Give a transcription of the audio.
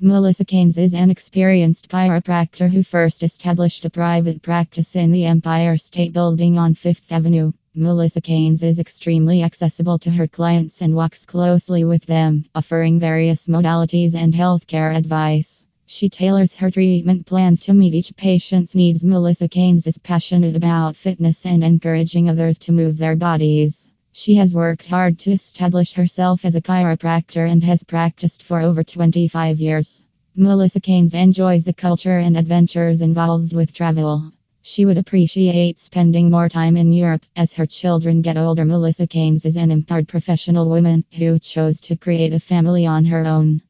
Melissa Kanes is an experienced chiropractor who first established a private practice in the Empire State Building on Fifth Avenue. Melissa Kanes is extremely accessible to her clients and works closely with them, offering various modalities and healthcare advice. She tailors her treatment plans to meet each patient's needs. Melissa Kanes is passionate about fitness and encouraging others to move their bodies. She has worked hard to establish herself as a chiropractor and has practiced for over 25 years. Melissa Kanes enjoys the culture and adventures involved with travel. She would appreciate spending more time in Europe as her children get older. Melissa Kanes is an empowered professional woman who chose to create a family on her own.